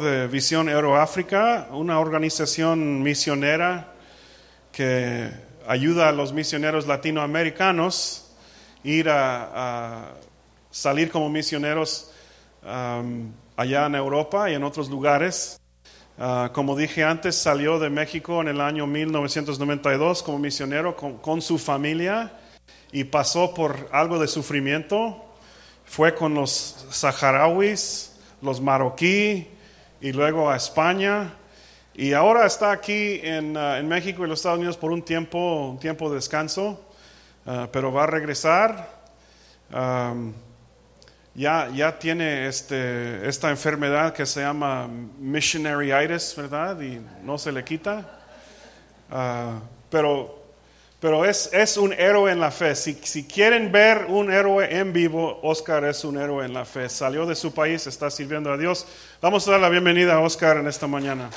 de Visión Euroáfrica, una organización misionera que ayuda a los misioneros latinoamericanos ir a, salir como misioneros um, allá en Europa y en otros lugares. Uh, como dije antes, salió de México en el año 1992 como misionero con su familia y pasó por algo de sufrimiento. Fue con los saharauis, los marroquíes y luego a España. Y ahora está aquí en, uh, México y los Estados Unidos por un tiempo, un tiempo de descanso, uh, pero va a regresar. Um, ya, ya tiene este, esta enfermedad que se llama missionaryitis, ¿verdad? Y no se le quita. Uh, pero pero es, es, un héroe en la fe. Si, si, quieren ver un héroe en vivo, Oscar es un héroe en la fe. Salió de su país, está sirviendo a Dios. Vamos a dar la bienvenida a Oscar en esta mañana.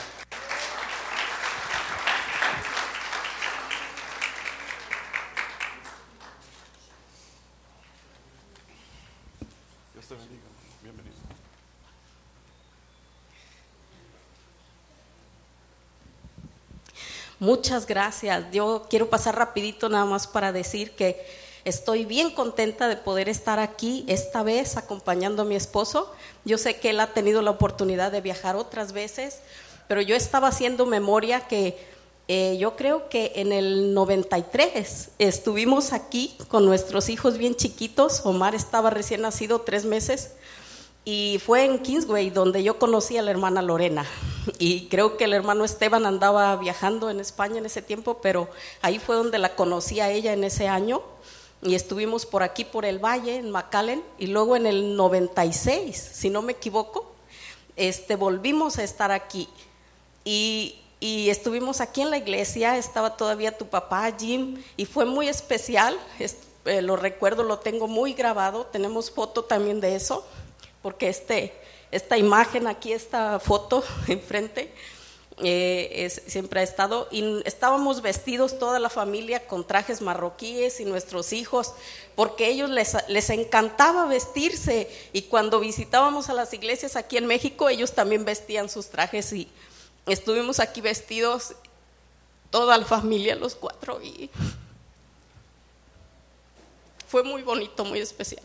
Muchas gracias. Yo quiero pasar rapidito nada más para decir que estoy bien contenta de poder estar aquí esta vez acompañando a mi esposo. Yo sé que él ha tenido la oportunidad de viajar otras veces, pero yo estaba haciendo memoria que eh, yo creo que en el 93 estuvimos aquí con nuestros hijos bien chiquitos. Omar estaba recién nacido, tres meses y fue en Kingsway donde yo conocí a la hermana Lorena. Y creo que el hermano Esteban andaba viajando en España en ese tiempo, pero ahí fue donde la conocí a ella en ese año. Y estuvimos por aquí, por el valle, en McAllen. Y luego en el 96, si no me equivoco, este, volvimos a estar aquí. Y, estuvimos aquí en la iglesia, estaba todavía tu papá, Jim, y fue muy especial. Eh, lo recuerdo, lo tengo muy grabado. Tenemos foto también de eso porque este, esta imagen aquí, esta foto enfrente, eh, siempre ha estado, y estábamos vestidos toda la familia con trajes marroquíes y nuestros hijos, porque ellos les, les encantaba vestirse. Y cuando visitábamos a las iglesias aquí en México, ellos también vestían sus trajes y estuvimos aquí vestidos toda la familia, los cuatro, y fue muy bonito, muy especial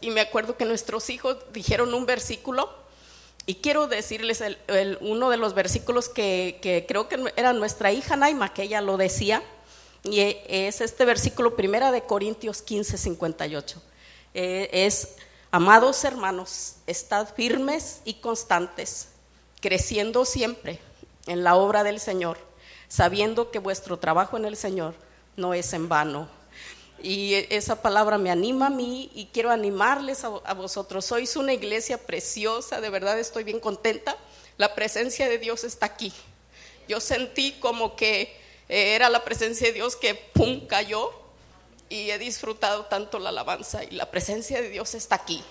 y me acuerdo que nuestros hijos dijeron un versículo y quiero decirles uno de los versículos que, creo que era nuestra hija Naima, que ella lo decía, y es este versículo primera de Corintios 15, 58. Eh, es, amados hermanos, estad firmes y constantes, creciendo siempre en la obra del Señor, sabiendo que vuestro trabajo en el Señor no es en vano. Y esa palabra me anima a mí y quiero animarles a, vosotros. Sois una iglesia preciosa, de verdad estoy bien contenta. La presencia de Dios está aquí. Yo sentí como que eh, era la presencia de Dios que pum cayó y he disfrutado tanto la alabanza y la presencia de Dios está aquí.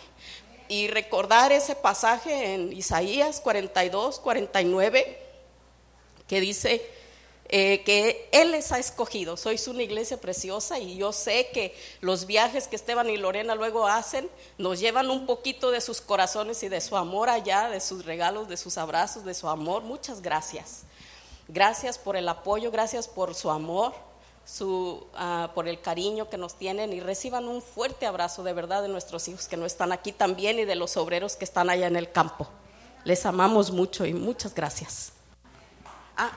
Y recordar ese pasaje en Isaías 42, 49 que dice, eh, que Él les ha escogido. Sois una iglesia preciosa y yo sé que los viajes que Esteban y Lorena luego hacen nos llevan un poquito de sus corazones y de su amor allá, de sus regalos, de sus abrazos, de su amor. Muchas gracias. Gracias por el apoyo, gracias por su amor, ah, por el cariño que nos tienen y reciban un fuerte abrazo de verdad de nuestros hijos que no están aquí también y de los obreros que están allá en el campo. Les amamos mucho y muchas gracias. Ah.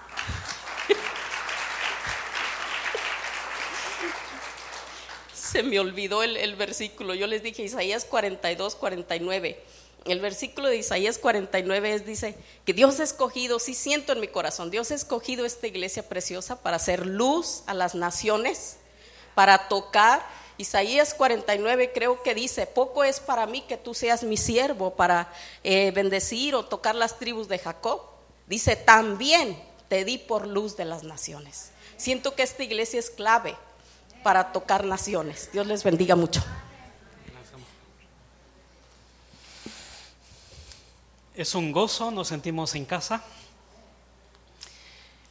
Se me olvidó el, versículo. Yo les dije Isaías 42, 49. El versículo de Isaías 49 es, dice, que Dios ha escogido, sí siento en mi corazón, Dios ha escogido esta iglesia preciosa para hacer luz a las naciones, para tocar. Isaías 49 creo que dice, poco es para mí que tú seas mi siervo para eh, bendecir o tocar las tribus de Jacob. Dice, también te di por luz de las naciones. Siento que esta iglesia es clave para tocar naciones. Dios les bendiga mucho. Es un gozo, nos sentimos en casa.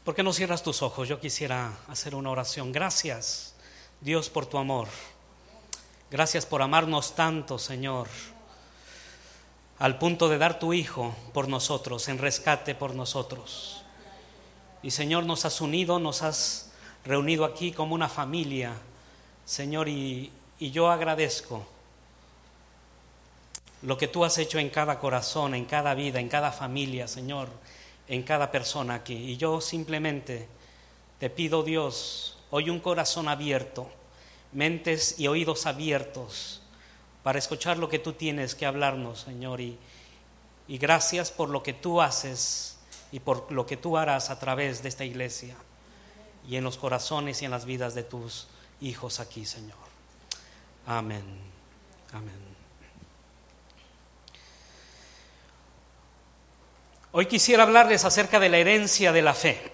¿Por qué no cierras tus ojos? Yo quisiera hacer una oración. Gracias, Dios, por tu amor. Gracias por amarnos tanto, Señor. al punto de dar tu Hijo por nosotros, en rescate por nosotros. Y Señor, nos has unido, nos has reunido aquí como una familia, Señor, y, y yo agradezco lo que tú has hecho en cada corazón, en cada vida, en cada familia, Señor, en cada persona aquí. Y yo simplemente te pido, Dios, hoy un corazón abierto, mentes y oídos abiertos para escuchar lo que tú tienes que hablarnos, Señor. Y, y gracias por lo que tú haces y por lo que tú harás a través de esta iglesia y en los corazones y en las vidas de tus hijos aquí, Señor. Amén. Amén. Hoy quisiera hablarles acerca de la herencia de la fe.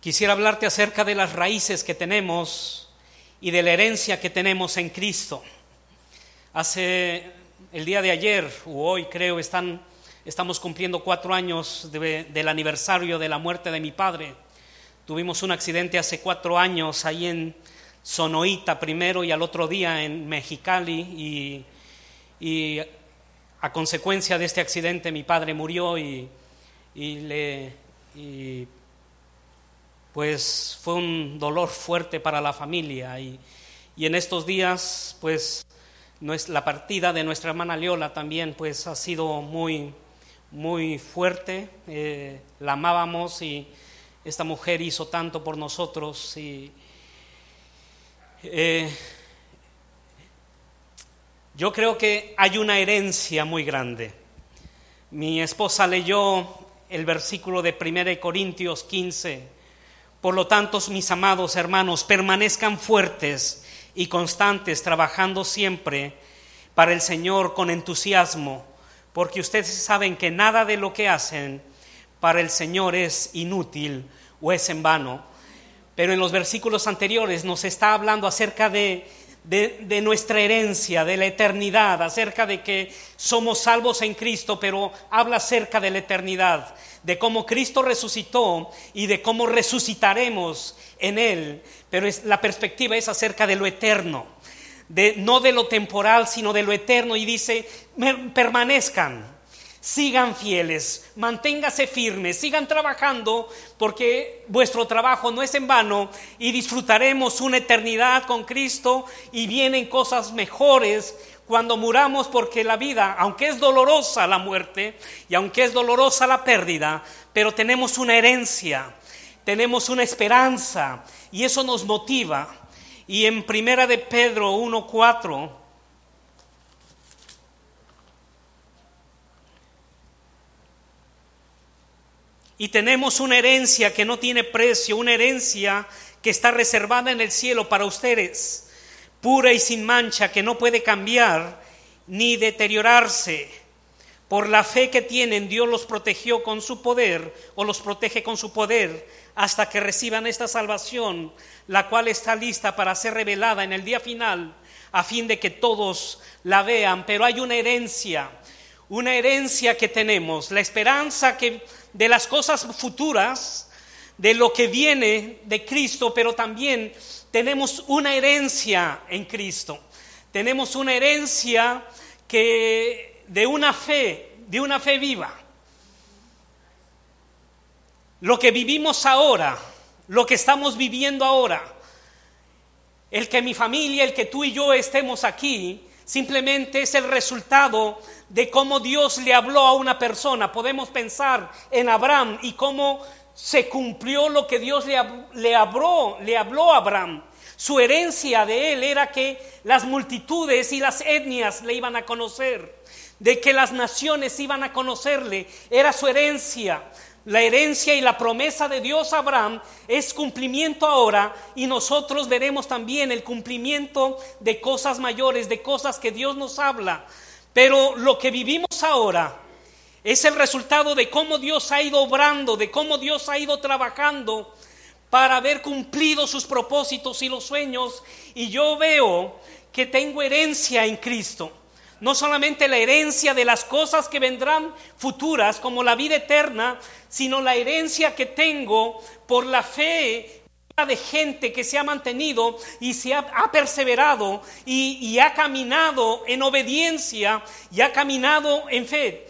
Quisiera hablarte acerca de las raíces que tenemos y de la herencia que tenemos en Cristo. Hace el día de ayer, o hoy creo, están, estamos cumpliendo cuatro años del aniversario de la muerte de mi padre. Tuvimos un accidente hace cuatro años ahí en Sonoita primero y al otro día en Mexicali y y a consecuencia de este accidente mi padre murió y, pues fue un dolor fuerte para la familia y, en estos días pues la partida de nuestra hermana Leola también pues ha sido muy muy fuerte eh, la amábamos y esta mujer hizo tanto por nosotros y eh, yo creo que hay una herencia muy grande. Mi esposa leyó el versículo de 1 Corintios 15. Por lo tanto, mis amados hermanos, permanezcan fuertes y constantes, trabajando siempre para el Señor con entusiasmo, porque ustedes saben que nada de lo que hacen para el Señor es inútil o es en vano. Pero en los versículos anteriores nos está hablando acerca de de, nuestra herencia, de la eternidad, acerca de que somos salvos en Cristo, pero habla acerca de la eternidad, de cómo Cristo resucitó y de cómo resucitaremos en Él. Pero la perspectiva es acerca de lo eterno, de, no de lo temporal, sino de lo eterno. Y dice, permanezcan sigan fieles, manténgase firmes, sigan trabajando porque vuestro trabajo no es en vano y disfrutaremos una eternidad con Cristo y vienen cosas mejores cuando muramos porque la vida, aunque es dolorosa la muerte y aunque es dolorosa la pérdida, pero tenemos una herencia, tenemos una esperanza y eso nos motiva. Y en primera de Pedro 1:4 Y tenemos una herencia que no tiene precio, una herencia que está reservada en el cielo para ustedes, pura y sin mancha, que no puede cambiar ni deteriorarse. Por la fe que tienen, Dios los protegió con su poder o los protege con su poder hasta que reciban esta salvación, la cual está lista para ser revelada en el día final, a fin de que todos la vean. Pero hay una herencia, una herencia que tenemos, la esperanza que de las cosas futuras, de lo que viene de Cristo, pero también tenemos una herencia en Cristo. Tenemos una herencia que de una fe, de una fe viva. Lo que vivimos ahora, lo que estamos viviendo ahora, el que mi familia, el que tú y yo estemos aquí, simplemente es el resultado de cómo Dios le habló a una persona. Podemos pensar en Abraham y cómo se cumplió lo que Dios le, habló, le habló a Abraham. Su herencia de él era que las multitudes y las etnias le iban a conocer, de que las naciones iban a conocerle, era su herencia. La herencia y la promesa de Dios a Abraham es cumplimiento ahora y nosotros veremos también el cumplimiento de cosas mayores, de cosas que Dios nos habla. Pero lo que vivimos ahora es el resultado de cómo Dios ha ido obrando, de cómo Dios ha ido trabajando para haber cumplido sus propósitos y los sueños. Y yo veo que tengo herencia en Cristo. No solamente la herencia de las cosas que vendrán futuras, como la vida eterna, sino la herencia que tengo por la fe de gente que se ha mantenido y se ha, perseverado y, y ha caminado en obediencia y ha caminado en fe.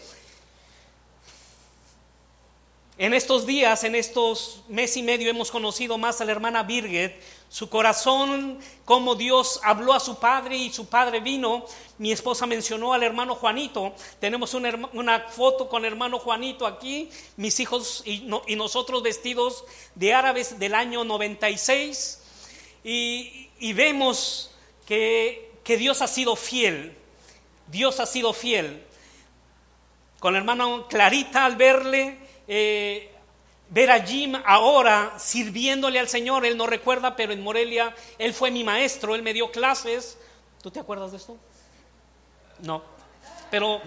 En estos días, en estos mes y medio, hemos conocido más a la hermana Birgit, su corazón, cómo Dios habló a su padre y su padre vino. Mi esposa mencionó al hermano Juanito. Tenemos una, foto con el hermano Juanito aquí, mis hijos y, no- y nosotros vestidos de árabes del año 96. Y, vemos que, que Dios ha sido fiel. Dios ha sido fiel con la hermana Clarita al verle, eh, ver a Jim ahora sirviéndole al Señor, él no recuerda, pero en Morelia él fue mi maestro, él me dio clases. ¿Tú te acuerdas de esto? No, pero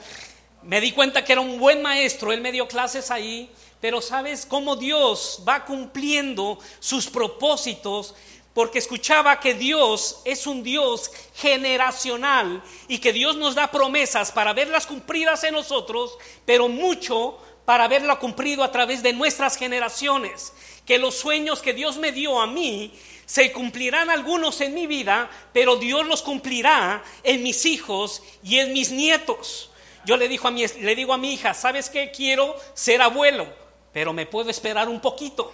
me di cuenta que era un buen maestro, él me dio clases ahí, pero sabes cómo Dios va cumpliendo sus propósitos, porque escuchaba que Dios es un Dios generacional y que Dios nos da promesas para verlas cumplidas en nosotros, pero mucho para verla cumplido a través de nuestras generaciones, que los sueños que Dios me dio a mí se cumplirán algunos en mi vida, pero Dios los cumplirá en mis hijos y en mis nietos. Yo le, digo a mi, le digo a mi hija, ¿sabes qué? Quiero ser abuelo, pero me puedo esperar un poquito.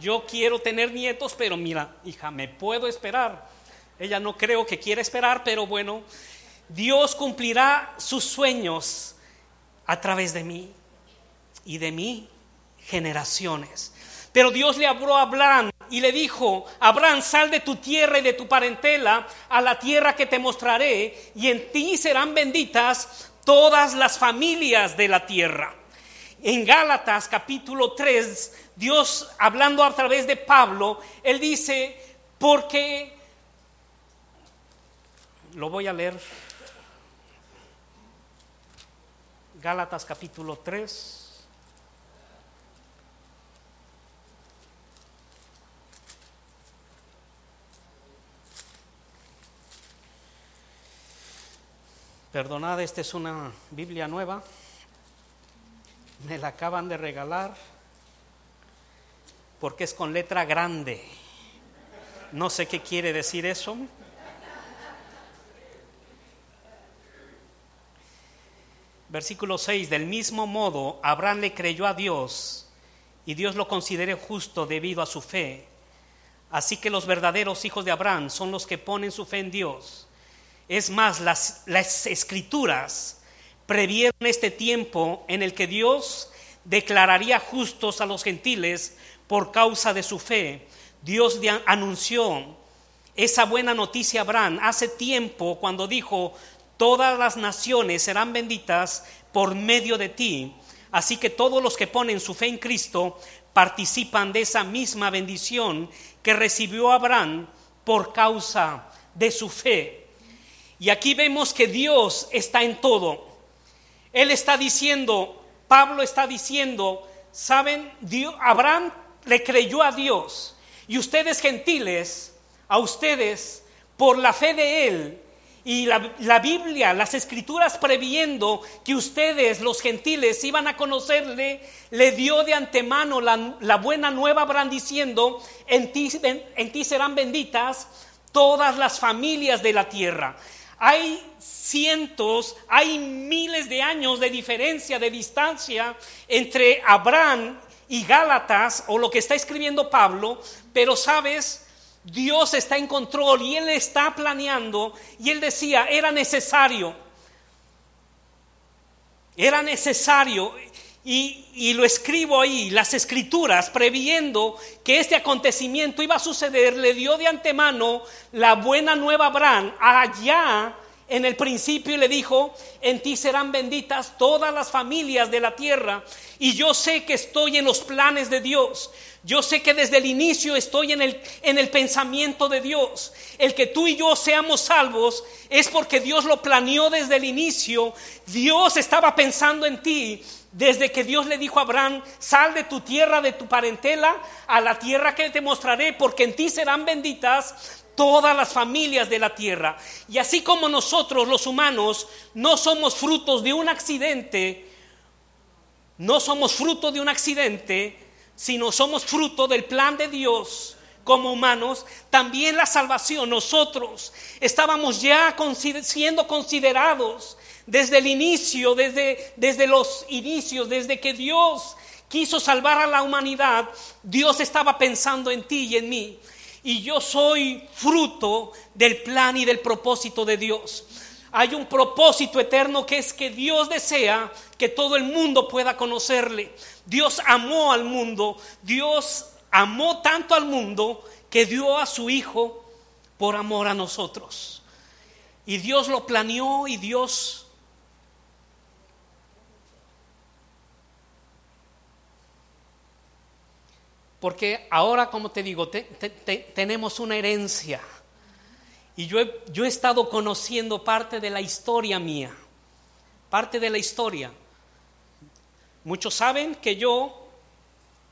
Yo quiero tener nietos, pero mira, hija, me puedo esperar. Ella no creo que quiera esperar, pero bueno, Dios cumplirá sus sueños a través de mí y de mí generaciones. Pero Dios le habló a Abraham y le dijo, Abraham, sal de tu tierra y de tu parentela a la tierra que te mostraré, y en ti serán benditas todas las familias de la tierra. En Gálatas capítulo 3, Dios hablando a través de Pablo, él dice, porque, lo voy a leer, Gálatas capítulo 3. Perdonad, esta es una Biblia nueva. Me la acaban de regalar porque es con letra grande. No sé qué quiere decir eso. Versículo 6, del mismo modo, Abraham le creyó a Dios y Dios lo consideró justo debido a su fe. Así que los verdaderos hijos de Abraham son los que ponen su fe en Dios. Es más, las, las escrituras previeron este tiempo en el que Dios declararía justos a los gentiles por causa de su fe. Dios anunció esa buena noticia a Abraham hace tiempo cuando dijo, todas las naciones serán benditas por medio de ti. Así que todos los que ponen su fe en Cristo participan de esa misma bendición que recibió Abraham por causa de su fe. Y aquí vemos que Dios está en todo. Él está diciendo, Pablo está diciendo, saben, Dios, Abraham le creyó a Dios y ustedes gentiles, a ustedes, por la fe de él y la, la Biblia, las escrituras previendo que ustedes, los gentiles, iban a conocerle, le dio de antemano la, la buena nueva Abraham diciendo, en ti, en ti serán benditas todas las familias de la tierra. Hay cientos, hay miles de años de diferencia, de distancia entre Abraham y Gálatas, o lo que está escribiendo Pablo, pero sabes, Dios está en control y Él está planeando, y Él decía, era necesario, era necesario, y, lo escribo ahí, las escrituras, previendo que este acontecimiento iba a suceder, le dio de antemano la buena nueva a Abraham allá en el principio y le dijo, en ti serán benditas todas las familias de la tierra. Y yo sé que estoy en los planes de Dios. Yo sé que desde el inicio estoy en el, en el pensamiento de Dios. El que tú y yo seamos salvos es porque Dios lo planeó desde el inicio. Dios estaba pensando en ti desde que Dios le dijo a Abraham, sal de tu tierra, de tu parentela, a la tierra que te mostraré, porque en ti serán benditas todas las familias de la tierra. Y así como nosotros los humanos no somos frutos de un accidente, no somos fruto de un accidente, sino somos fruto del plan de Dios como humanos, también la salvación. Nosotros estábamos ya siendo considerados desde el inicio, desde, desde los inicios, desde que Dios quiso salvar a la humanidad, Dios estaba pensando en ti y en mí. Y yo soy fruto del plan y del propósito de Dios. Hay un propósito eterno que es que Dios desea que todo el mundo pueda conocerle. Dios amó al mundo, Dios amó tanto al mundo que dio a su Hijo por amor a nosotros. Y Dios lo planeó y Dios Porque ahora, como te digo, tenemos una herencia. Y yo yo he estado conociendo parte de la historia mía, parte de la historia. Muchos saben que yo,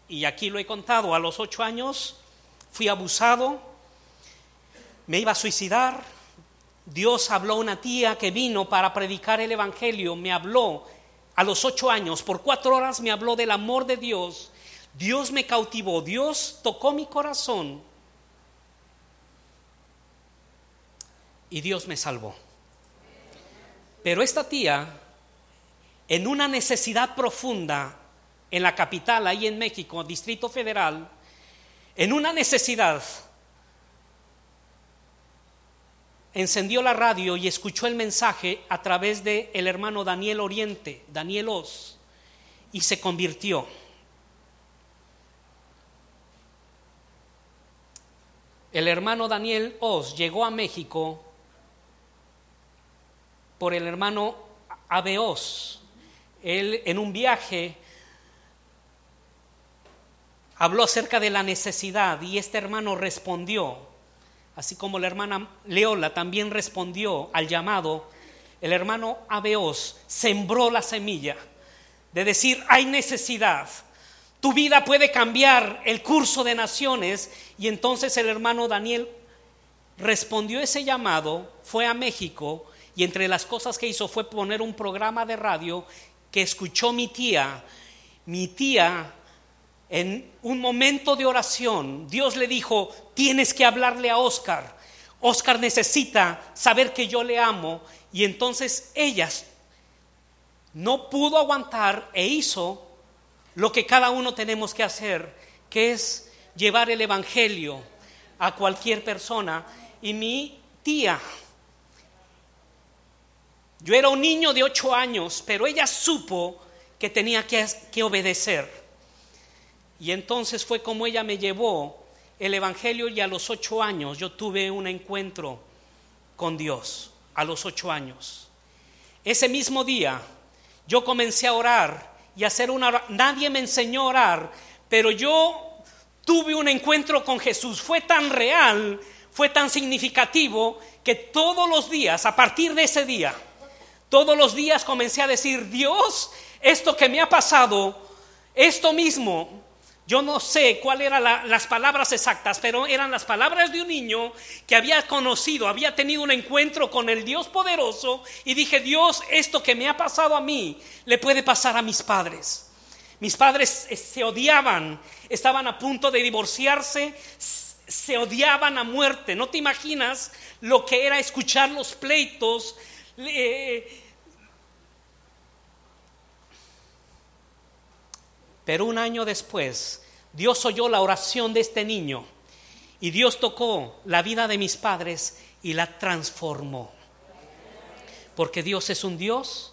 y aquí lo he contado, a los ocho años fui abusado, me iba a suicidar. Dios habló a una tía que vino para predicar el Evangelio, me habló a los ocho años, por cuatro horas me habló del amor de Dios. Dios me cautivó, Dios tocó mi corazón y Dios me salvó. Pero esta tía en una necesidad profunda en la capital, ahí en México, Distrito Federal, en una necesidad, encendió la radio y escuchó el mensaje a través de el hermano Daniel Oriente, Daniel Oz, y se convirtió. El hermano Daniel Oz llegó a México por el hermano Abeos, él en un viaje habló acerca de la necesidad y este hermano respondió, así como la hermana Leola también respondió al llamado, el hermano Abeos sembró la semilla de decir, hay necesidad, tu vida puede cambiar el curso de naciones. Y entonces el hermano Daniel respondió ese llamado, fue a México y entre las cosas que hizo fue poner un programa de radio que escuchó mi tía, mi tía en un momento de oración, Dios le dijo, tienes que hablarle a Oscar. Oscar necesita saber que yo le amo. Y entonces ellas no pudo aguantar e hizo lo que cada uno tenemos que hacer, que es llevar el Evangelio a cualquier persona. Y mi tía yo era un niño de ocho años, pero ella supo que tenía que, obedecer. Y entonces fue como ella me llevó el Evangelio y a los ocho años yo tuve un encuentro con Dios, a los ocho años. Ese mismo día yo comencé a orar y a hacer una... Nadie me enseñó a orar, pero yo tuve un encuentro con Jesús. Fue tan real, fue tan significativo que todos los días, a partir de ese día, todos los días comencé a decir, Dios, esto que me ha pasado, esto mismo, yo no sé cuáles eran las palabras exactas, pero eran las palabras de un niño que había conocido, había tenido un encuentro con el Dios poderoso y dije, Dios, esto que me ha pasado a mí, le puede pasar a mis padres. Mis padres eh, se odiaban, estaban a punto de divorciarse, se odiaban a muerte. No te imaginas lo que era escuchar los pleitos. Eh, Pero un año después, Dios oyó la oración de este niño y Dios tocó la vida de mis padres y la transformó. Porque Dios es un Dios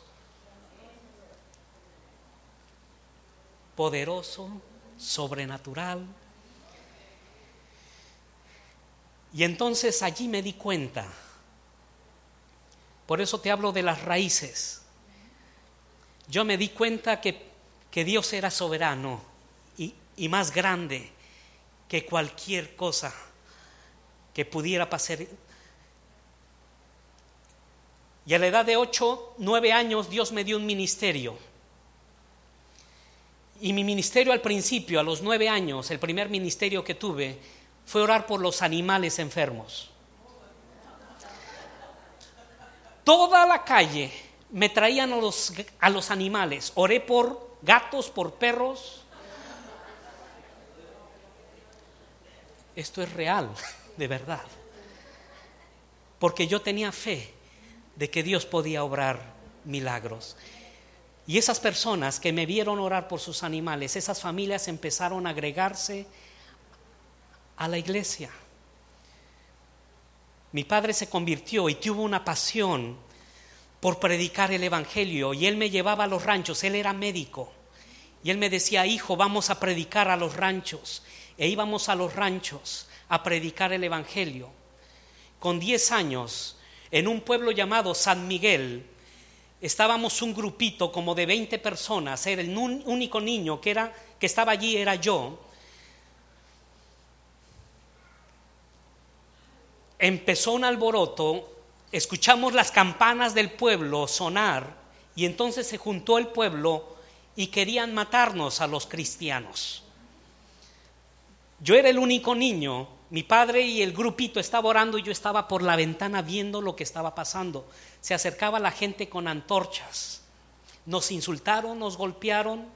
poderoso, sobrenatural. Y entonces allí me di cuenta, por eso te hablo de las raíces, yo me di cuenta que que Dios era soberano y, más grande que cualquier cosa que pudiera pasar. Y a la edad de 8, 9 años Dios me dio un ministerio. Y mi ministerio al principio, a los 9 años, el primer ministerio que tuve, fue orar por los animales enfermos. Toda la calle me traían a los, a los animales. Oré por gatos por perros. esto es real, de verdad. Porque yo tenía fe de que Dios podía obrar milagros. Y esas personas que me vieron orar por sus animales, esas familias empezaron a agregarse a la iglesia. Mi padre se convirtió y tuvo una pasión por predicar el Evangelio y él me llevaba a los ranchos, él era médico. Y él me decía, hijo, vamos a predicar a los ranchos. E íbamos a los ranchos a predicar el Evangelio. Con 10 años, en un pueblo llamado San Miguel, estábamos un grupito como de 20 personas. Era el único niño que, era, que estaba allí, era yo. Empezó un alboroto, escuchamos las campanas del pueblo sonar y entonces se juntó el pueblo y querían matarnos a los cristianos. Yo era el único niño, mi padre y el grupito estaba orando y yo estaba por la ventana viendo lo que estaba pasando. Se acercaba la gente con antorchas. Nos insultaron, nos golpearon.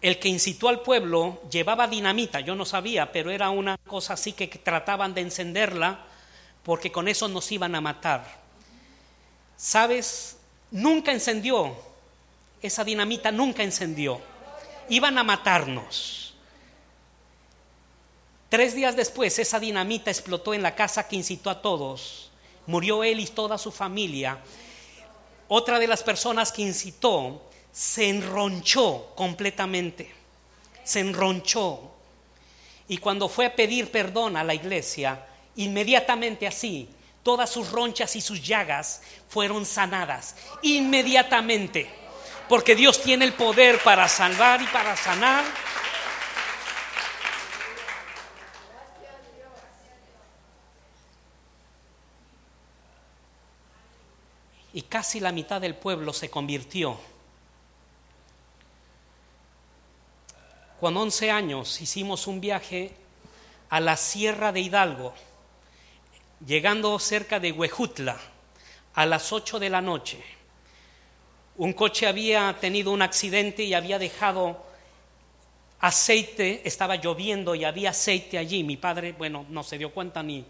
El que incitó al pueblo llevaba dinamita, yo no sabía, pero era una cosa así que trataban de encenderla porque con eso nos iban a matar. ¿Sabes? Nunca encendió esa dinamita nunca encendió. Iban a matarnos. Tres días después esa dinamita explotó en la casa que incitó a todos. Murió él y toda su familia. Otra de las personas que incitó se enronchó completamente. Se enronchó. Y cuando fue a pedir perdón a la iglesia, inmediatamente así, todas sus ronchas y sus llagas fueron sanadas. Inmediatamente porque Dios tiene el poder para salvar y para sanar. Y casi la mitad del pueblo se convirtió. Con 11 años hicimos un viaje a la Sierra de Hidalgo, llegando cerca de Huejutla a las 8 de la noche un coche había tenido un accidente y había dejado aceite, estaba lloviendo y había aceite allí. Mi padre, bueno, no se dio cuenta ni...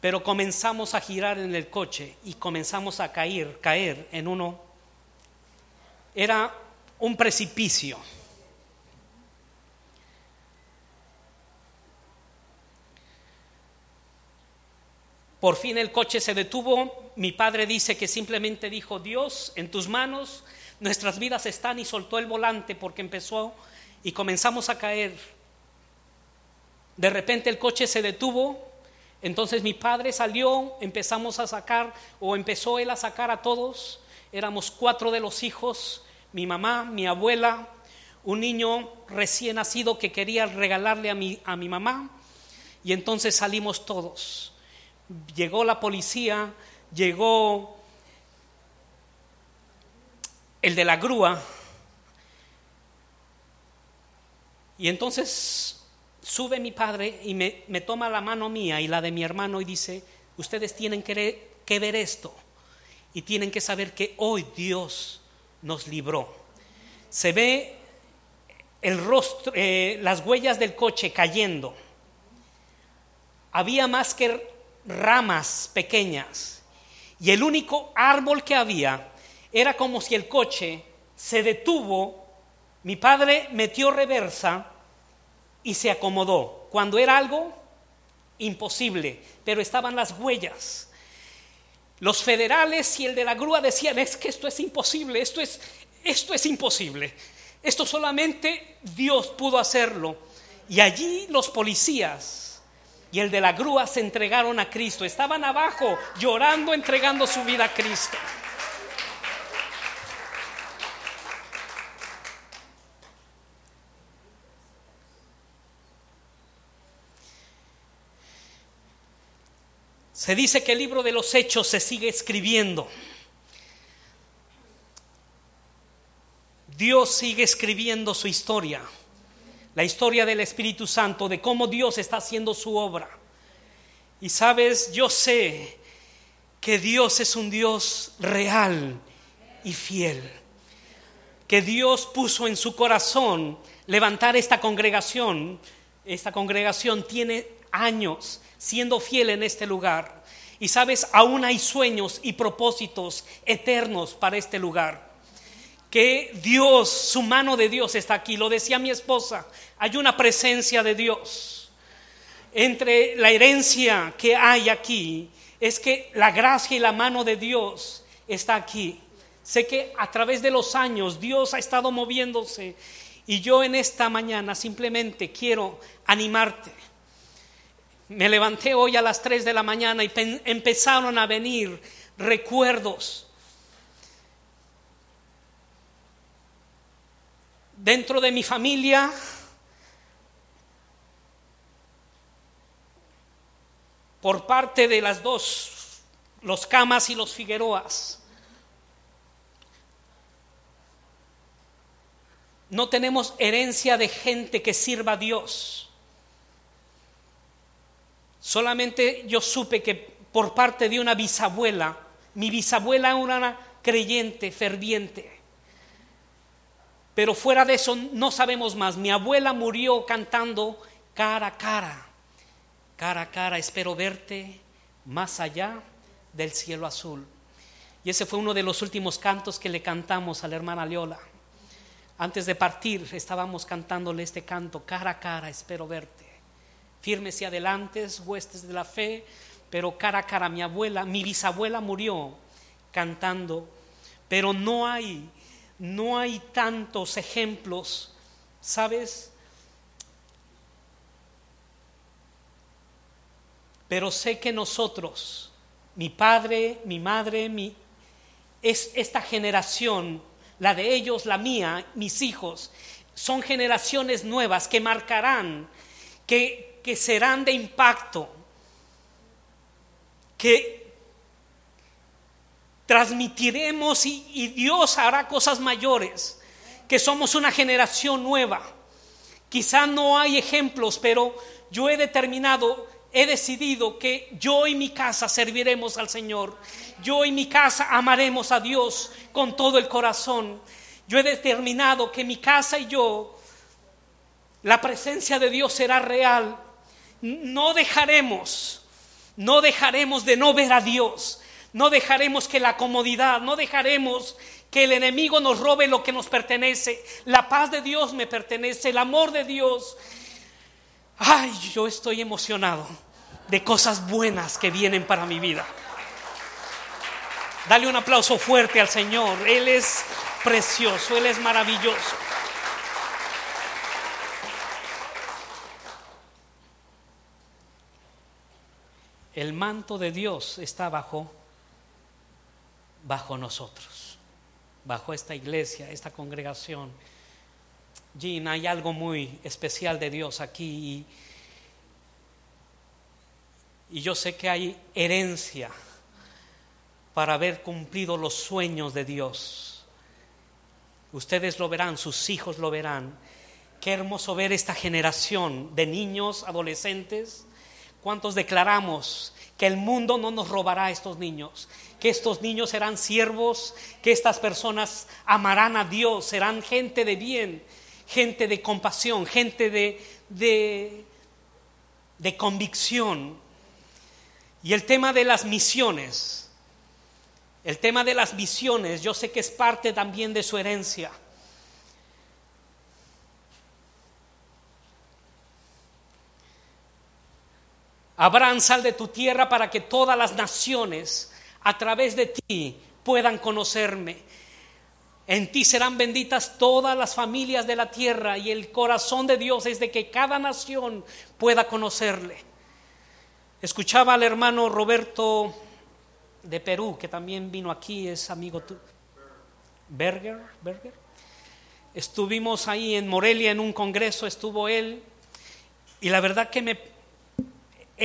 Pero comenzamos a girar en el coche y comenzamos a caer, caer en uno. Era un precipicio. Por fin el coche se detuvo. Mi padre dice que simplemente dijo, Dios, en tus manos nuestras vidas están y soltó el volante porque empezó y comenzamos a caer. De repente el coche se detuvo. Entonces mi padre salió, empezamos a sacar, o empezó él a sacar a todos. Éramos cuatro de los hijos, mi mamá, mi abuela, un niño recién nacido que quería regalarle a mi, a mi mamá. Y entonces salimos todos llegó la policía, llegó el de la grúa, y entonces sube mi padre y me, toma la mano mía y la de mi hermano y dice, ustedes tienen que, ver esto y tienen que saber que hoy Dios nos libró. Se ve el rostro, eh, las huellas del coche cayendo. Había más que ramas pequeñas y el único árbol que había era como si el coche se detuvo, mi padre metió reversa y se acomodó, cuando era algo imposible, pero estaban las huellas. Los federales y el de la grúa decían, es que esto es imposible, esto es, esto es imposible, esto solamente Dios pudo hacerlo. Y allí los policías y el de la grúa se entregaron a Cristo. Estaban abajo llorando, entregando su vida a Cristo. Se dice que el libro de los hechos se sigue escribiendo. Dios sigue escribiendo su historia la historia del Espíritu Santo, de cómo Dios está haciendo su obra. Y sabes, yo sé que Dios es un Dios real y fiel. que Dios puso en su corazón levantar esta congregación. Esta congregación tiene años siendo fiel en este lugar. Y sabes, aún hay sueños y propósitos eternos para este lugar. Que Dios, su mano de Dios está aquí. Lo decía mi esposa, hay una presencia de Dios. Entre la herencia que hay aquí es que la gracia y la mano de Dios está aquí. Sé que a través de los años Dios ha estado moviéndose y yo en esta mañana simplemente quiero animarte. Me levanté hoy a las 3 de la mañana y empezaron a venir recuerdos. Dentro de mi familia por parte de las dos, los Camas y los Figueroas. No tenemos herencia de gente que sirva a Dios. Solamente yo supe que por parte de una bisabuela, mi bisabuela era una creyente, ferviente. Pero fuera de eso no sabemos más. Mi abuela murió cantando cara a cara. Cara a cara, espero verte más allá del cielo azul. Y ese fue uno de los últimos cantos que le cantamos a la hermana Leola. Antes de partir estábamos cantándole este canto, cara a cara, espero verte. Firmes y adelantes, huestes de la fe, pero cara a cara, mi abuela, mi bisabuela murió cantando, pero no hay, no hay tantos ejemplos, ¿sabes? Pero sé que nosotros, mi padre, mi madre, mi, es esta generación la de ellos, la mía, mis hijos, son generaciones nuevas que marcarán, que, que serán de impacto, que transmitiremos y, Dios hará cosas mayores, que somos una generación nueva. Quizá no hay ejemplos, pero yo he determinado he decidido que yo y mi casa serviremos al Señor. Yo y mi casa amaremos a Dios con todo el corazón. Yo he determinado que mi casa y yo, la presencia de Dios será real. No dejaremos, no dejaremos de no ver a Dios. No dejaremos que la comodidad, no dejaremos que el enemigo nos robe lo que nos pertenece. La paz de Dios me pertenece, el amor de Dios ay, yo estoy emocionado de cosas buenas que vienen para mi vida. Dale un aplauso fuerte al Señor. Él es precioso, Él es maravilloso. El manto de Dios está bajo bajo nosotros, bajo esta iglesia, esta congregación. Jean, hay algo muy especial de Dios aquí y, yo sé que hay herencia para haber cumplido los sueños de Dios. Ustedes lo verán, sus hijos lo verán. Qué hermoso ver esta generación de niños, adolescentes. ¿Cuántos declaramos que el mundo no nos robará a estos niños? Que estos niños serán siervos, que estas personas amarán a Dios, serán gente de bien gente de compasión, gente de, de, convicción. Y el tema de las misiones, el tema de las misiones, yo sé que es parte también de su herencia. Abraham, sal de tu tierra para que todas las naciones a través de ti puedan conocerme. En ti serán benditas todas las familias de la tierra y el corazón de Dios es de que cada nación pueda conocerle. Escuchaba al hermano Roberto de Perú, que también vino aquí, es amigo tu Berger, Berger. Estuvimos ahí en Morelia en un congreso, estuvo él, y la verdad que me,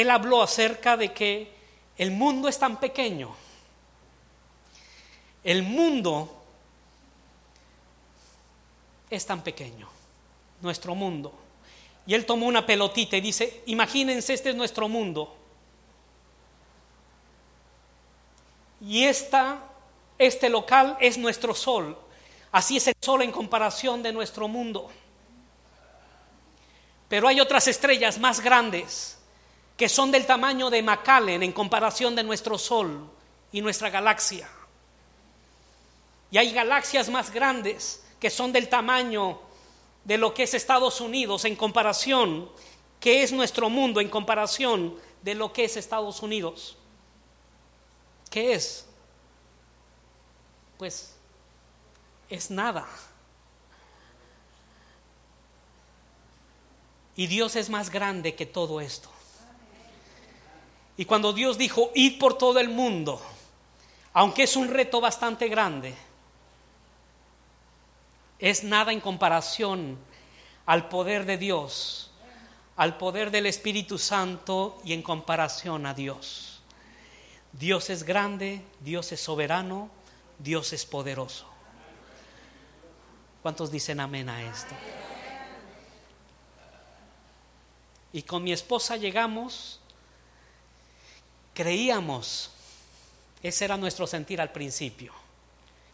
él habló acerca de que el mundo es tan pequeño. El mundo es tan pequeño, nuestro mundo. Y él tomó una pelotita y dice, imagínense, este es nuestro mundo. Y esta, este local es nuestro sol. Así es el sol en comparación de nuestro mundo. Pero hay otras estrellas más grandes que son del tamaño de Macallen en comparación de nuestro sol y nuestra galaxia. Y hay galaxias más grandes que son del tamaño de lo que es Estados Unidos en comparación, que es nuestro mundo en comparación de lo que es Estados Unidos. ¿Qué es? Pues es nada. Y Dios es más grande que todo esto. Y cuando Dios dijo, id por todo el mundo, aunque es un reto bastante grande, es nada en comparación al poder de Dios, al poder del Espíritu Santo y en comparación a Dios. Dios es grande, Dios es soberano, Dios es poderoso. ¿Cuántos dicen amén a esto? Y con mi esposa llegamos, creíamos, ese era nuestro sentir al principio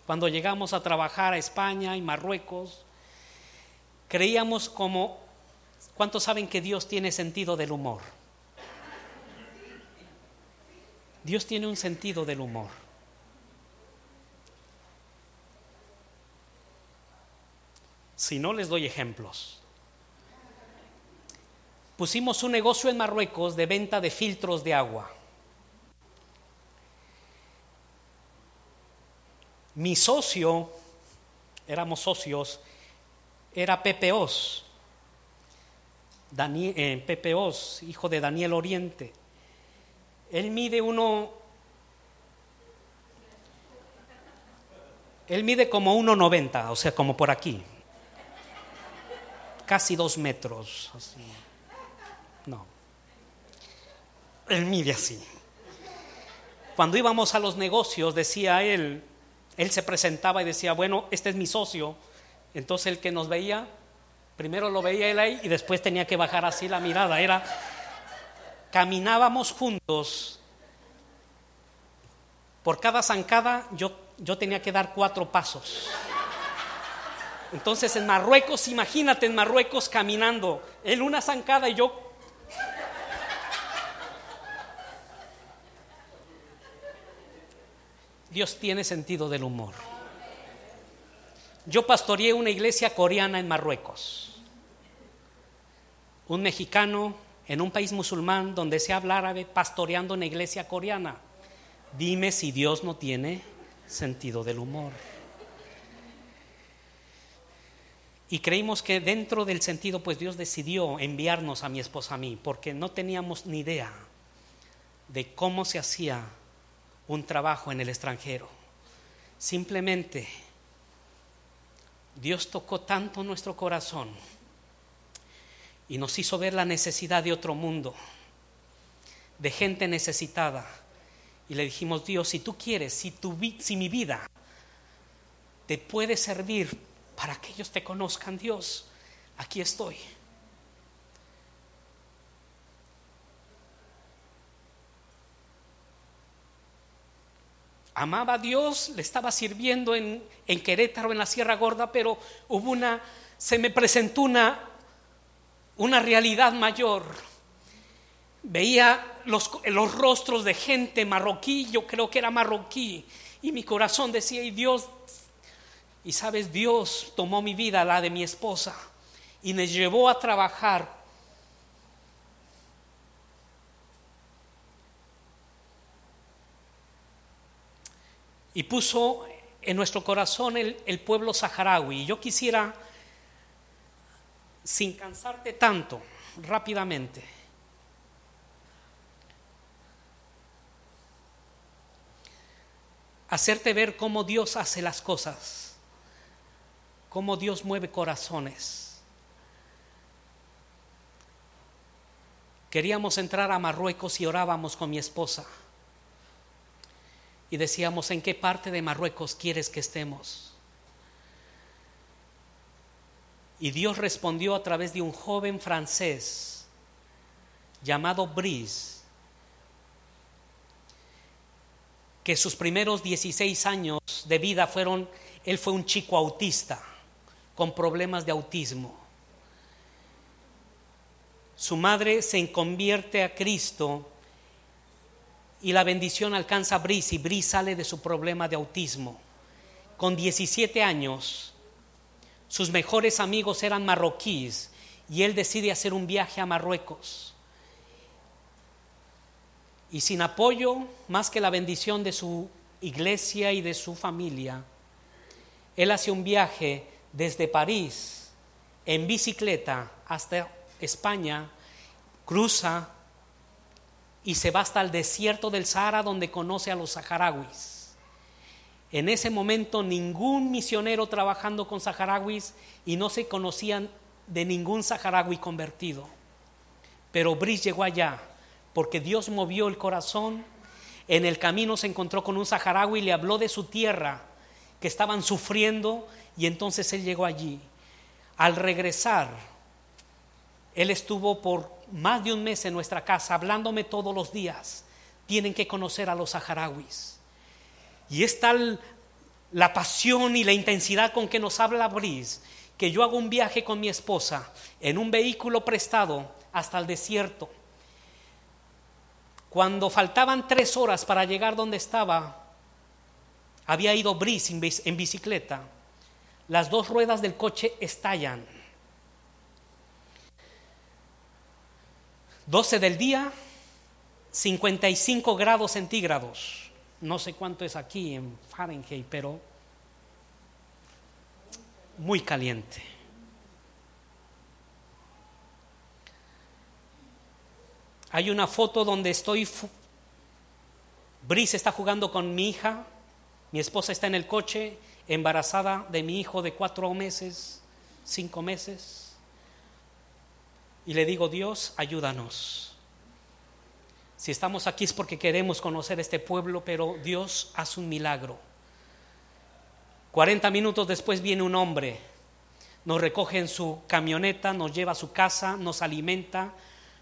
cuando llegamos a trabajar a España y Marruecos, creíamos como, ¿cuántos saben que Dios tiene sentido del humor? Dios tiene un sentido del humor. Si no, les doy ejemplos. Pusimos un negocio en Marruecos de venta de filtros de agua. Mi socio, éramos socios, era Pepe Oz, Daniel, eh, Pepe Oz, hijo de Daniel Oriente. Él mide uno, él mide como 1,90, o sea, como por aquí, casi dos metros, así. No, él mide así. Cuando íbamos a los negocios, decía él, él se presentaba y decía, bueno, este es mi socio. Entonces el que nos veía, primero lo veía él ahí y después tenía que bajar así la mirada. Era, caminábamos juntos. Por cada zancada yo, yo tenía que dar cuatro pasos. Entonces en Marruecos, imagínate en Marruecos caminando, él una zancada y yo Dios tiene sentido del humor. Yo pastoreé una iglesia coreana en Marruecos. Un mexicano en un país musulmán donde se habla árabe pastoreando una iglesia coreana. Dime si Dios no tiene sentido del humor. Y creímos que dentro del sentido, pues Dios decidió enviarnos a mi esposa a mí, porque no teníamos ni idea de cómo se hacía un trabajo en el extranjero. Simplemente Dios tocó tanto nuestro corazón y nos hizo ver la necesidad de otro mundo, de gente necesitada. Y le dijimos, Dios, si tú quieres, si, tu, si mi vida te puede servir para que ellos te conozcan, Dios, aquí estoy. Amaba a Dios, le estaba sirviendo en, Querétaro, en la Sierra Gorda, pero hubo una, se me presentó una, una realidad mayor. Veía los, los rostros de gente marroquí, yo creo que era marroquí, y mi corazón decía, y Dios, y sabes, Dios tomó mi vida, la de mi esposa, y me llevó a trabajar y puso en nuestro corazón el, pueblo saharaui. Y yo quisiera, sin cansarte tanto, rápidamente, hacerte ver cómo Dios hace las cosas, cómo Dios mueve corazones. Queríamos entrar a Marruecos y orábamos con mi esposa y decíamos, ¿en qué parte de Marruecos quieres que estemos? Y Dios respondió a través de un joven francés llamado Brice, que sus primeros 16 años de vida fueron él fue un chico autista con problemas de autismo. Su madre se convierte a Cristo y la bendición alcanza a Brice y Brice sale de su problema de autismo. Con 17 años, sus mejores amigos eran marroquíes y él decide hacer un viaje a Marruecos. Y sin apoyo, más que la bendición de su iglesia y de su familia, él hace un viaje desde París en bicicleta hasta España, cruza y se va hasta el desierto del Sahara donde conoce a los saharauis. En ese momento ningún misionero trabajando con saharauis y no se conocían de ningún saharaui convertido. Pero Brice llegó allá porque Dios movió el corazón. En el camino se encontró con un saharaui y le habló de su tierra, que estaban sufriendo, y entonces él llegó allí. Al regresar, él estuvo por más de un mes en nuestra casa hablándome todos los días. Tienen que conocer a los saharauis. Y es tal la pasión y la intensidad con que nos habla Brice que yo hago un viaje con mi esposa en un vehículo prestado hasta el desierto. Cuando faltaban tres horas para llegar donde estaba, había ido Brice en bicicleta. Las dos ruedas del coche estallan. 12 del día, 55 grados centígrados. No sé cuánto es aquí en Fahrenheit, pero muy caliente. Hay una foto donde estoy, Brice está jugando con mi hija, mi esposa está en el coche, embarazada de mi hijo de cuatro meses, cinco meses, y le digo, Dios, ayúdanos. Si estamos aquí es porque queremos conocer este pueblo, pero Dios hace un milagro. 40 minutos después viene un hombre, nos recoge en su camioneta, nos lleva a su casa, nos alimenta,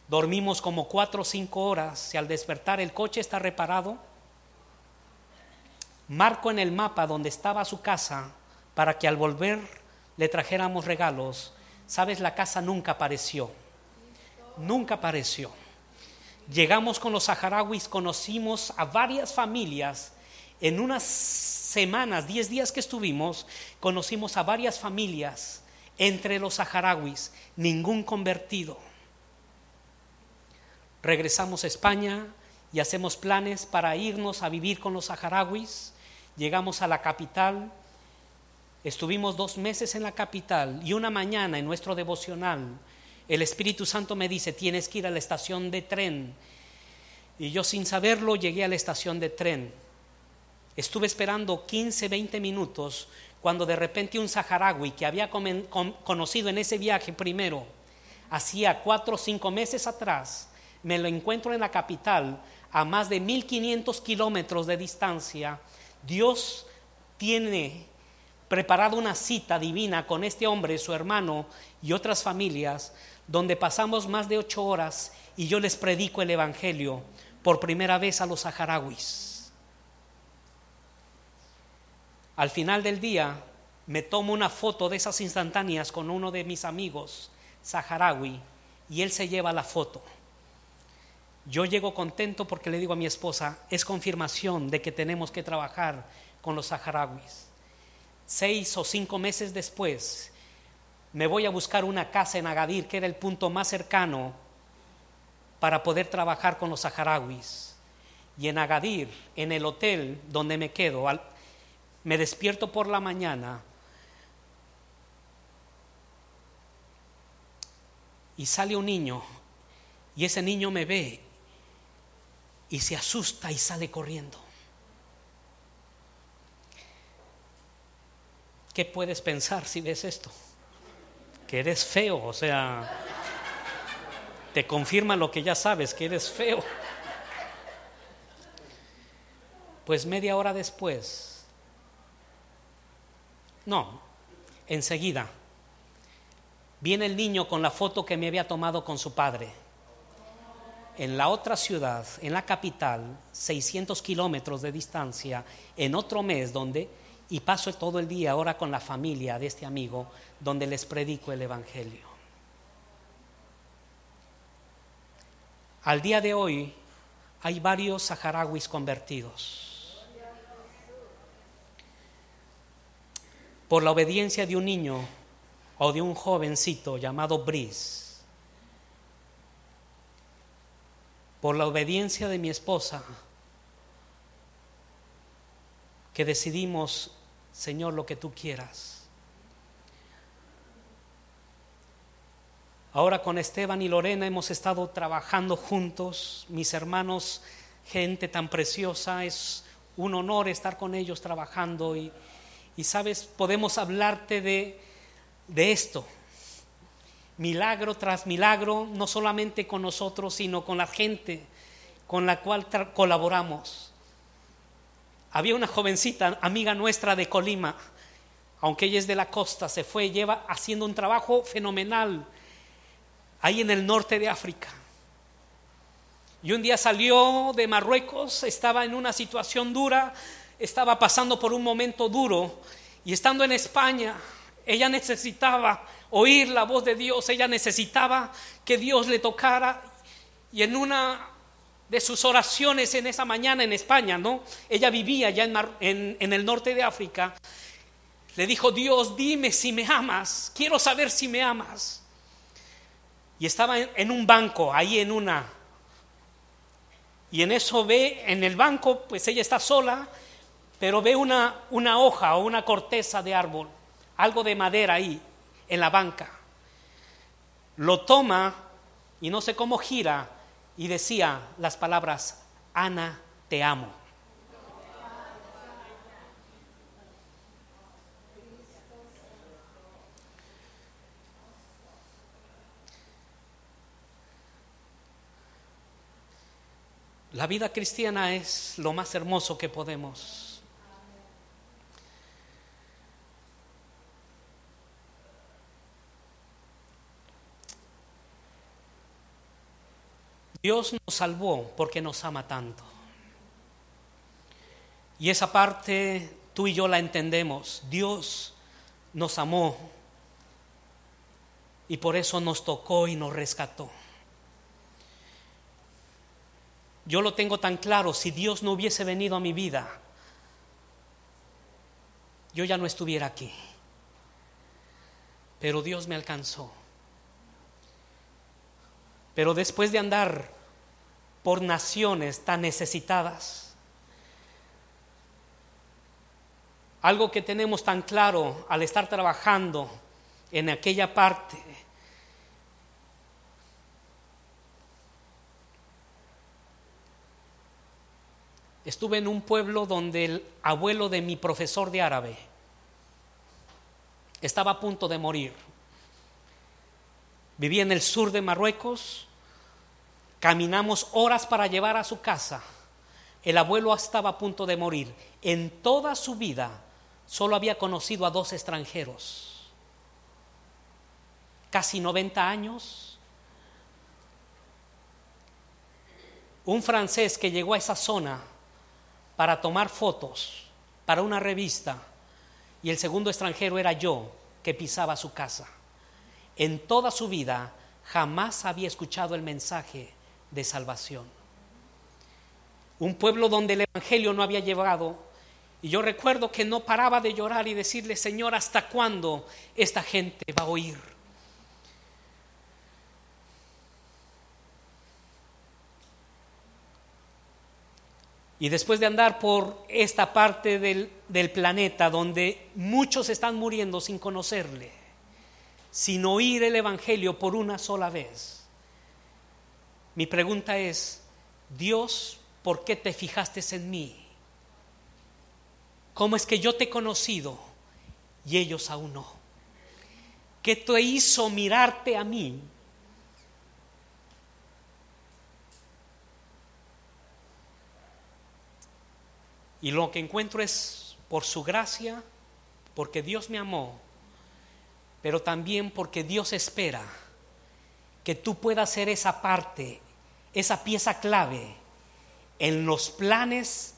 dormimos como cuatro o cinco horas y al despertar el coche está reparado. Marco en el mapa donde estaba su casa para que al volver le trajéramos regalos. Sabes, la casa nunca apareció, nunca apareció. Llegamos con los saharauis, conocimos a varias familias en unas semanas, diez días que estuvimos, conocimos a varias familias entre los saharauis, ningún convertido. Regresamos a España y hacemos planes para irnos a vivir con los saharauis. Llegamos a la capital, estuvimos dos meses en la capital y una mañana en nuestro devocional el Espíritu Santo me dice, tienes que ir a la estación de tren. Y yo sin saberlo llegué a la estación de tren. Estuve esperando 15, 20 minutos cuando de repente un saharaui que había conocido en ese viaje primero, hacía cuatro o cinco meses atrás, me lo encuentro en la capital a más de 1500 kilómetros de distancia. Dios tiene preparado una cita divina con este hombre, su hermano y otras familias, donde pasamos más de ocho horas y yo les predico el Evangelio por primera vez a los saharauis. Al final del día me tomo una foto de esas instantáneas con uno de mis amigos, saharaui, y él se lleva la foto. Yo llego contento porque le digo a mi esposa, es confirmación de que tenemos que trabajar con los saharauis. Seis o cinco meses después, me voy a buscar una casa en Agadir, que era el punto más cercano para poder trabajar con los saharauis. Y en Agadir, en el hotel donde me quedo, me despierto por la mañana y sale un niño y ese niño me ve y se asusta y sale corriendo. ¿Qué puedes pensar si ves esto? Que eres feo, o sea, te confirma lo que ya sabes, que eres feo. Pues media hora después no, enseguida. Viene el niño con la foto que me había tomado con su padre. En la otra ciudad, en la capital, 600 kilómetros de distancia, en otro mes donde y paso todo el día ahora con la familia de este amigo donde les predico el Evangelio. Al día de hoy hay varios saharauis convertidos por la obediencia de un niño o de un jovencito llamado Brice, por la obediencia de mi esposa, que decidimos, Señor, lo que tú quieras. Ahora con Esteban y Lorena hemos estado trabajando juntos, mis hermanos, gente tan preciosa, es un honor estar con ellos trabajando y, sabes, podemos hablarte de, de esto, milagro tras milagro, no solamente con nosotros, sino con la gente con la cual colaboramos. Había una jovencita, amiga nuestra de Colima, aunque ella es de la costa, se fue, lleva haciendo un trabajo fenomenal ahí en el norte de África. Y un día salió de Marruecos, estaba en una situación dura, estaba pasando por un momento duro y estando en España, ella necesitaba oír la voz de Dios, ella necesitaba que Dios le tocara y en una de sus oraciones en esa mañana en España, ¿no? Ella vivía ya en, en, el norte de África. Le dijo, Dios, dime si me amas, quiero saber si me amas. Y estaba en, un banco, ahí en una... Y en eso ve, en el banco, pues ella está sola, pero ve una, una hoja o una corteza de árbol, algo de madera ahí, en la banca. Lo toma y no sé cómo gira y decía las palabras, Ana, te amo. La vida cristiana es lo más hermoso que podemos. Dios nos salvó porque nos ama tanto. Y esa parte tú y yo la entendemos. Dios nos amó y por eso nos tocó y nos rescató. Yo lo tengo tan claro, si Dios no hubiese venido a mi vida, yo ya no estuviera aquí. Pero Dios me alcanzó. Pero después de andar por naciones tan necesitadas, algo que tenemos tan claro al estar trabajando en aquella parte, estuve en un pueblo donde el abuelo de mi profesor de árabe estaba a punto de morir. Vivía en el sur de Marruecos, caminamos horas para llevar a su casa. El abuelo estaba a punto de morir. En toda su vida solo había conocido a dos extranjeros. Casi 90 años. Un francés que llegó a esa zona para tomar fotos para una revista y el segundo extranjero era yo que pisaba su casa. En toda su vida jamás había escuchado el mensaje de salvación. Un pueblo donde el Evangelio no había llegado. Y yo recuerdo que no paraba de llorar y decirle, Señor, ¿hasta cuándo esta gente va a oír? Y después de andar por esta parte del, del, planeta donde muchos están muriendo sin conocerle, sin oír el Evangelio por una sola vez, mi pregunta es, Dios, ¿por qué te fijaste en mí? ¿Cómo es que yo te he conocido y ellos aún no? ¿Qué te hizo mirarte a mí Y lo que encuentro es por su gracia, porque Dios me amó, pero también porque Dios espera que tú puedas ser esa parte, esa pieza clave en los planes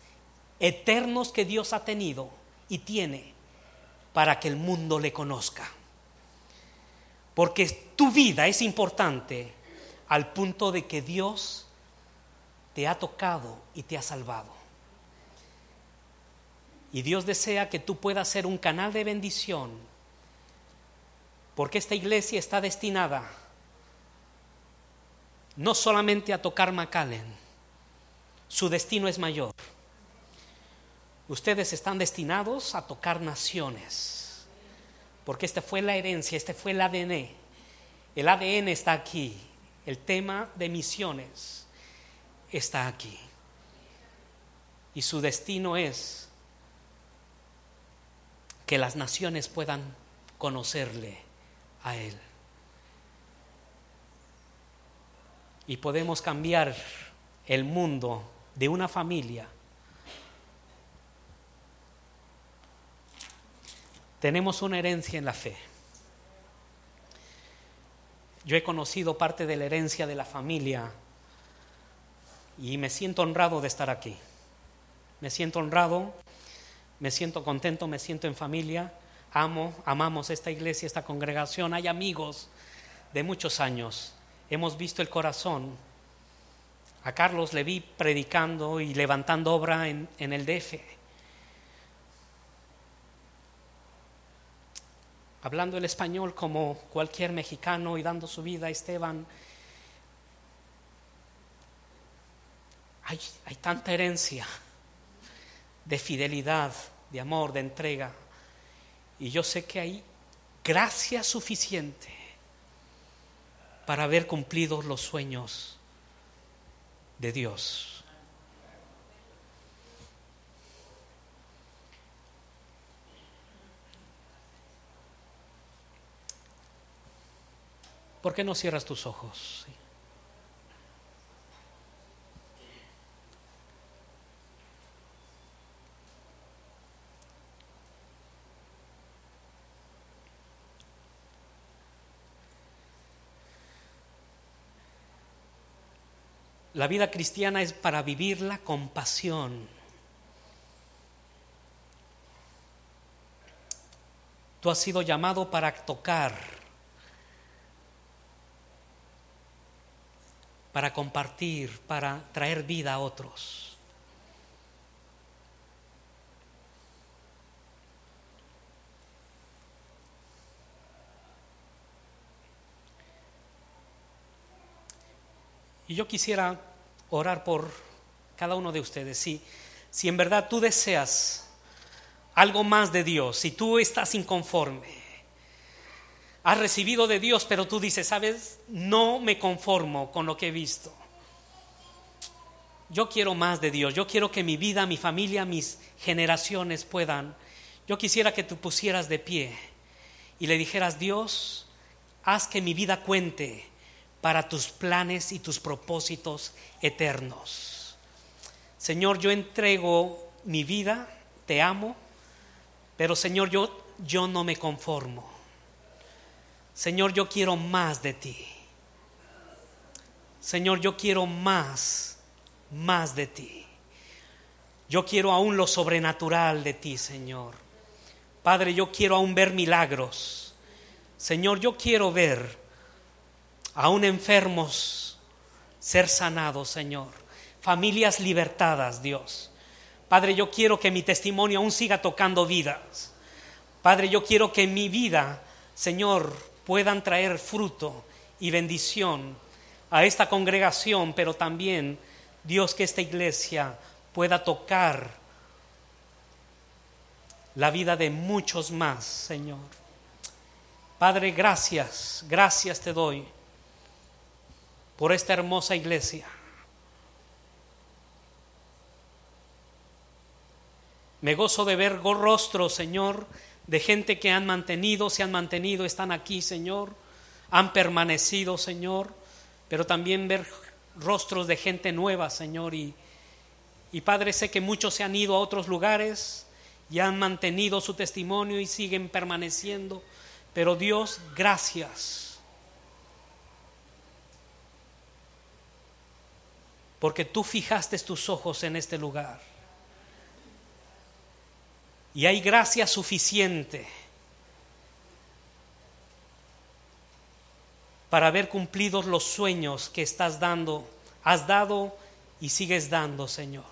eternos que Dios ha tenido y tiene para que el mundo le conozca. Porque tu vida es importante al punto de que Dios te ha tocado y te ha salvado. Y Dios desea que tú puedas ser un canal de bendición, porque esta iglesia está destinada no solamente a tocar McAllen, su destino es mayor. Ustedes están destinados a tocar naciones, porque esta fue la herencia, este fue el ADN. El ADN está aquí, el tema de misiones está aquí. Y su destino es que las naciones puedan conocerle a Él. Y podemos cambiar el mundo de una familia. Tenemos una herencia en la fe. Yo he conocido parte de la herencia de la familia y me siento honrado de estar aquí. Me siento honrado, me siento contento, me siento en familia. Amo, amamos esta iglesia, esta congregación. Hay amigos de muchos años. Hemos visto el corazón. A Carlos le vi predicando y levantando obra en, en el DF. Hablando el español como cualquier mexicano y dando su vida a Esteban. Hay, hay tanta herencia de fidelidad, de amor, de entrega. Y yo sé que hay gracia suficiente para haber cumplido los sueños de Dios. ¿Por qué no cierras tus ojos? La vida cristiana es para vivirla con pasión. Tú has sido llamado para tocar, para compartir, para traer vida a otros. Y yo quisiera orar por cada uno de ustedes. Si, si en verdad tú deseas algo más de Dios, si tú estás inconforme, has recibido de Dios, pero tú dices, sabes, no me conformo con lo que he visto. Yo quiero más de Dios, yo quiero que mi vida, mi familia, mis generaciones puedan. Yo quisiera que tú pusieras de pie y le dijeras, Dios, haz que mi vida cuente para tus planes y tus propósitos eternos. Señor, yo entrego mi vida, te amo, pero Señor, yo, yo no me conformo. Señor, yo quiero más de ti. Señor, yo quiero más, más de ti. Yo quiero aún lo sobrenatural de ti, Señor. Padre, yo quiero aún ver milagros. Señor, yo quiero ver aún enfermos, ser sanados, Señor. Familias libertadas, Dios. Padre, yo quiero que mi testimonio aún siga tocando vidas. Padre, yo quiero que mi vida, Señor, puedan traer fruto y bendición a esta congregación, pero también, Dios, que esta iglesia pueda tocar la vida de muchos más, Señor. Padre, gracias, gracias te doy por esta hermosa iglesia. Me gozo de ver rostros, Señor, de gente que han mantenido, se han mantenido, están aquí, Señor, han permanecido, Señor, pero también ver rostros de gente nueva, Señor, y, y Padre, sé que muchos se han ido a otros lugares y han mantenido su testimonio y siguen permaneciendo, pero Dios, gracias porque tú fijaste tus ojos en este lugar. Y hay gracia suficiente para haber cumplido los sueños que estás dando, has dado y sigues dando, Señor.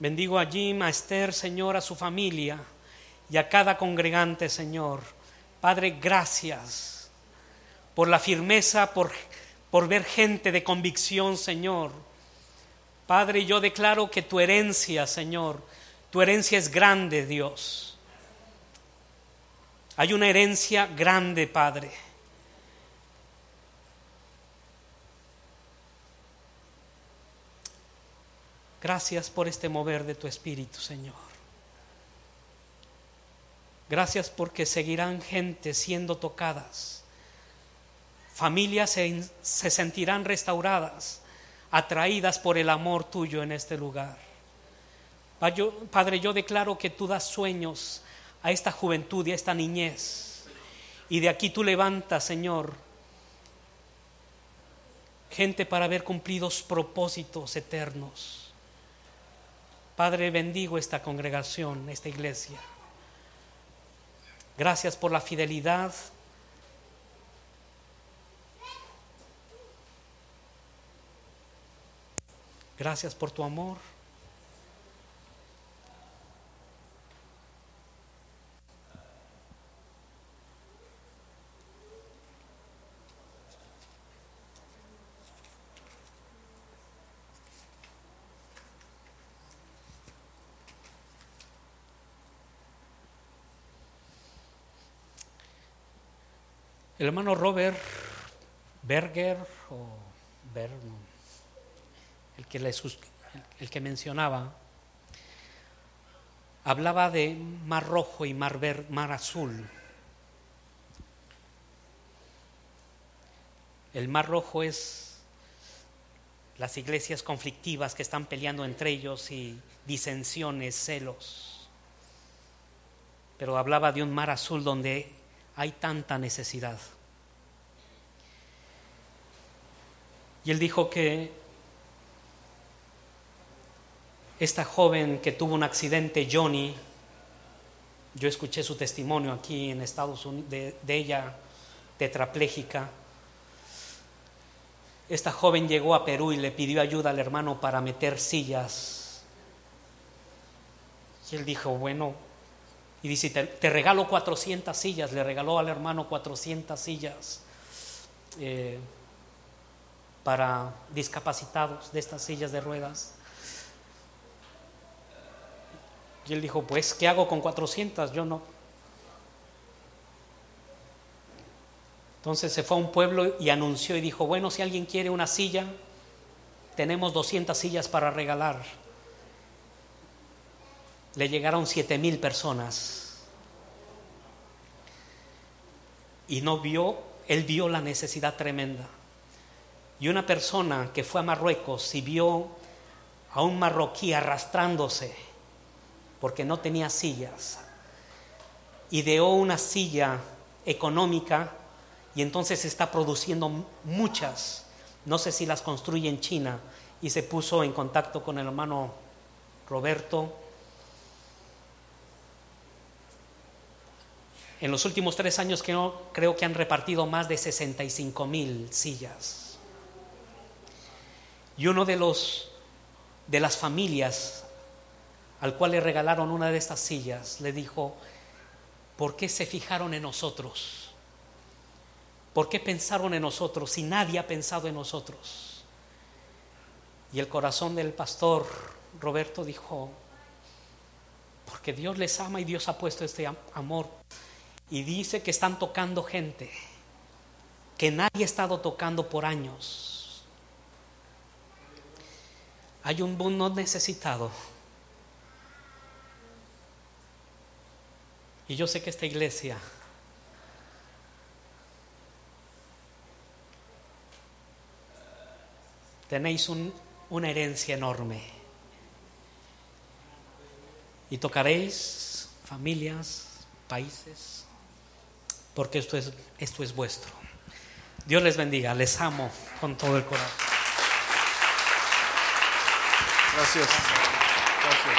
Bendigo a Jim, Señor, a su familia y a cada congregante, Señor. Padre, gracias por la firmeza, por, por ver gente de convicción, Señor. Padre, yo declaro que tu herencia, Señor, tu herencia es grande, Dios. Hay una herencia grande, Padre. Gracias por este mover de tu Espíritu, Señor. Gracias porque seguirán gente siendo tocadas. Familias se, se, sentirán restauradas, atraídas por el amor tuyo en este lugar. Padre, yo declaro que tú das sueños a esta juventud y a esta niñez. Y de aquí tú levantas, Señor, gente para ver cumplidos propósitos eternos. Padre, bendigo esta congregación, esta iglesia. Gracias por la fidelidad. Gracias por tu amor. El hermano Robert Berger, o el, que el que mencionaba, hablaba de mar rojo y mar, mar azul. El mar rojo es las iglesias conflictivas que están peleando entre ellos y disensiones, celos. Pero hablaba de un mar azul donde hay tanta necesidad. Y él dijo que esta joven que tuvo un accidente, Johnny, yo escuché su testimonio aquí en Estados Unidos, de, ella tetrapléjica. Esta joven llegó a Perú y le pidió ayuda al hermano para meter sillas. Y él dijo, bueno, y dice, te, regalo 400 sillas, le regaló al hermano 400 sillas eh, para discapacitados de estas sillas de ruedas. Y él dijo, pues, ¿qué hago con 400? Yo no. Entonces se fue a un pueblo y anunció y dijo, bueno, si alguien quiere una silla, tenemos 200 sillas para regalar le llegaron siete mil personas. Y no vio, él vio la necesidad tremenda. Y una persona que fue a Marruecos y vio a un marroquí arrastrándose porque no tenía sillas, ideó una silla económica y entonces está produciendo muchas. No sé si las construye en China y se puso en contacto con el hermano Roberto En los últimos tres años creo, que han repartido más de 65 mil sillas. Y uno de los de las familias al cual le regalaron una de estas sillas le dijo, ¿por qué se fijaron en nosotros? ¿Por qué pensaron en nosotros si nadie ha pensado en nosotros? Y el corazón del pastor Roberto dijo, porque Dios les ama y Dios ha puesto este amor y dice que están tocando gente que nadie ha estado tocando por años. Hay un mundo necesitado. Y yo sé que esta iglesia tenéis una herencia enorme. Y tocaréis familias, países, porque esto es, esto es vuestro. Dios les bendiga, les amo con todo el corazón. Gracias. Gracias.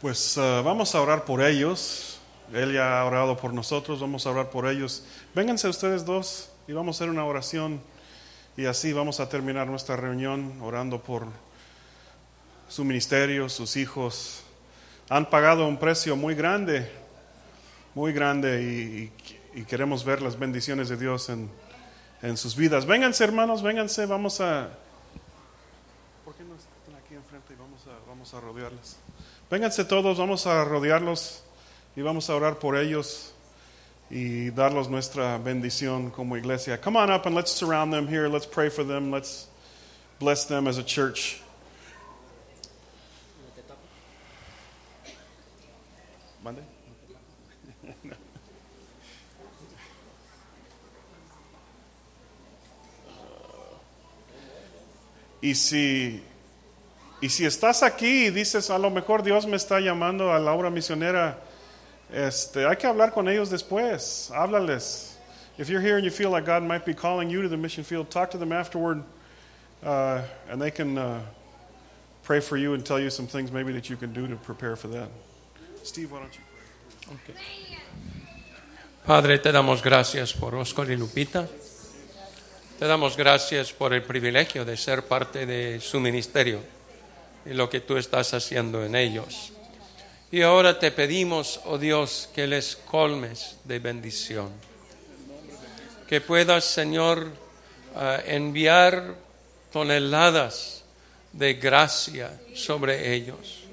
Pues ah, vamos a orar por ellos. Él ya ha orado por nosotros, vamos a orar por ellos. Vénganse ustedes dos y vamos a hacer una oración y así vamos a terminar nuestra reunión orando por su ministerio, sus hijos. Han pagado un precio muy grande, muy grande y- y queremos ver las bendiciones de Dios en, en sus vidas. Vénganse hermanos, vénganse, vamos a... ¿Por qué no están aquí enfrente y vamos a, vamos a rodearles? Vénganse todos, vamos a rodearlos y vamos a orar por ellos y darles nuestra bendición como iglesia. Come on up and let's surround them here. Let's pray for them. Let's bless them as a church. ¿Mande? Y si, y si estás aquí y dices, a lo mejor Dios me está llamando a la obra misionera, este, hay que hablar con ellos después. Háblales. If you're here and you feel like God might be calling you to the mission field, talk to them afterward, uh, and they can uh, pray for you and tell you some things maybe that you can do to prepare for that. Steve, why don't you pray? Padre, te damos gracias por Oscar y Lupita. Te damos gracias por el privilegio de ser parte de su ministerio y lo que tú estás haciendo en ellos. Y ahora te pedimos, oh Dios, que les colmes de bendición. Que puedas, Señor, ah, enviar toneladas de gracia sobre ellos.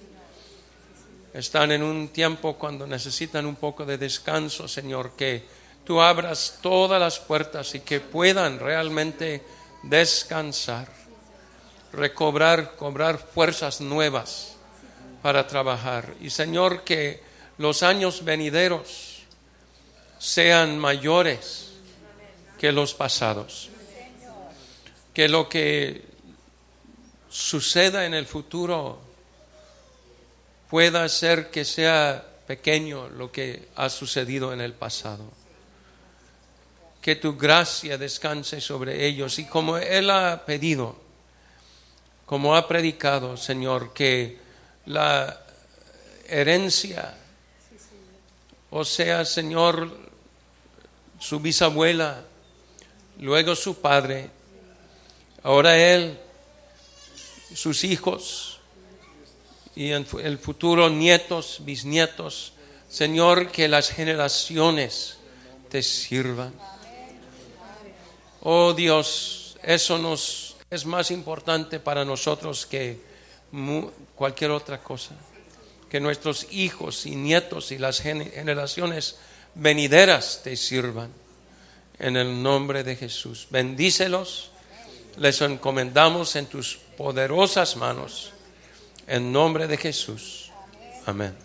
Están en un tiempo cuando necesitan un poco de descanso, Señor, que tú abras todas las puertas y que puedan realmente descansar, recobrar, cobrar fuerzas nuevas para trabajar. Y Señor, que los años venideros sean mayores que los pasados. Que lo que suceda en el futuro pueda hacer que sea pequeño lo que ha sucedido en el pasado. Que tu gracia descanse sobre ellos y como Él ha pedido, como ha predicado, Señor, que la herencia, o sea, Señor, su bisabuela, luego su padre, ahora Él, sus hijos, y en el futuro nietos, bisnietos. Señor, que las generaciones te sirvan. Oh Dios, eso nos es más importante para nosotros que cualquier otra cosa. Que nuestros hijos y nietos y las gen- generaciones venideras te sirvan. En el nombre de Jesús. Bendícelos. Les encomendamos en tus poderosas manos. En nombre de Jesús. Amén.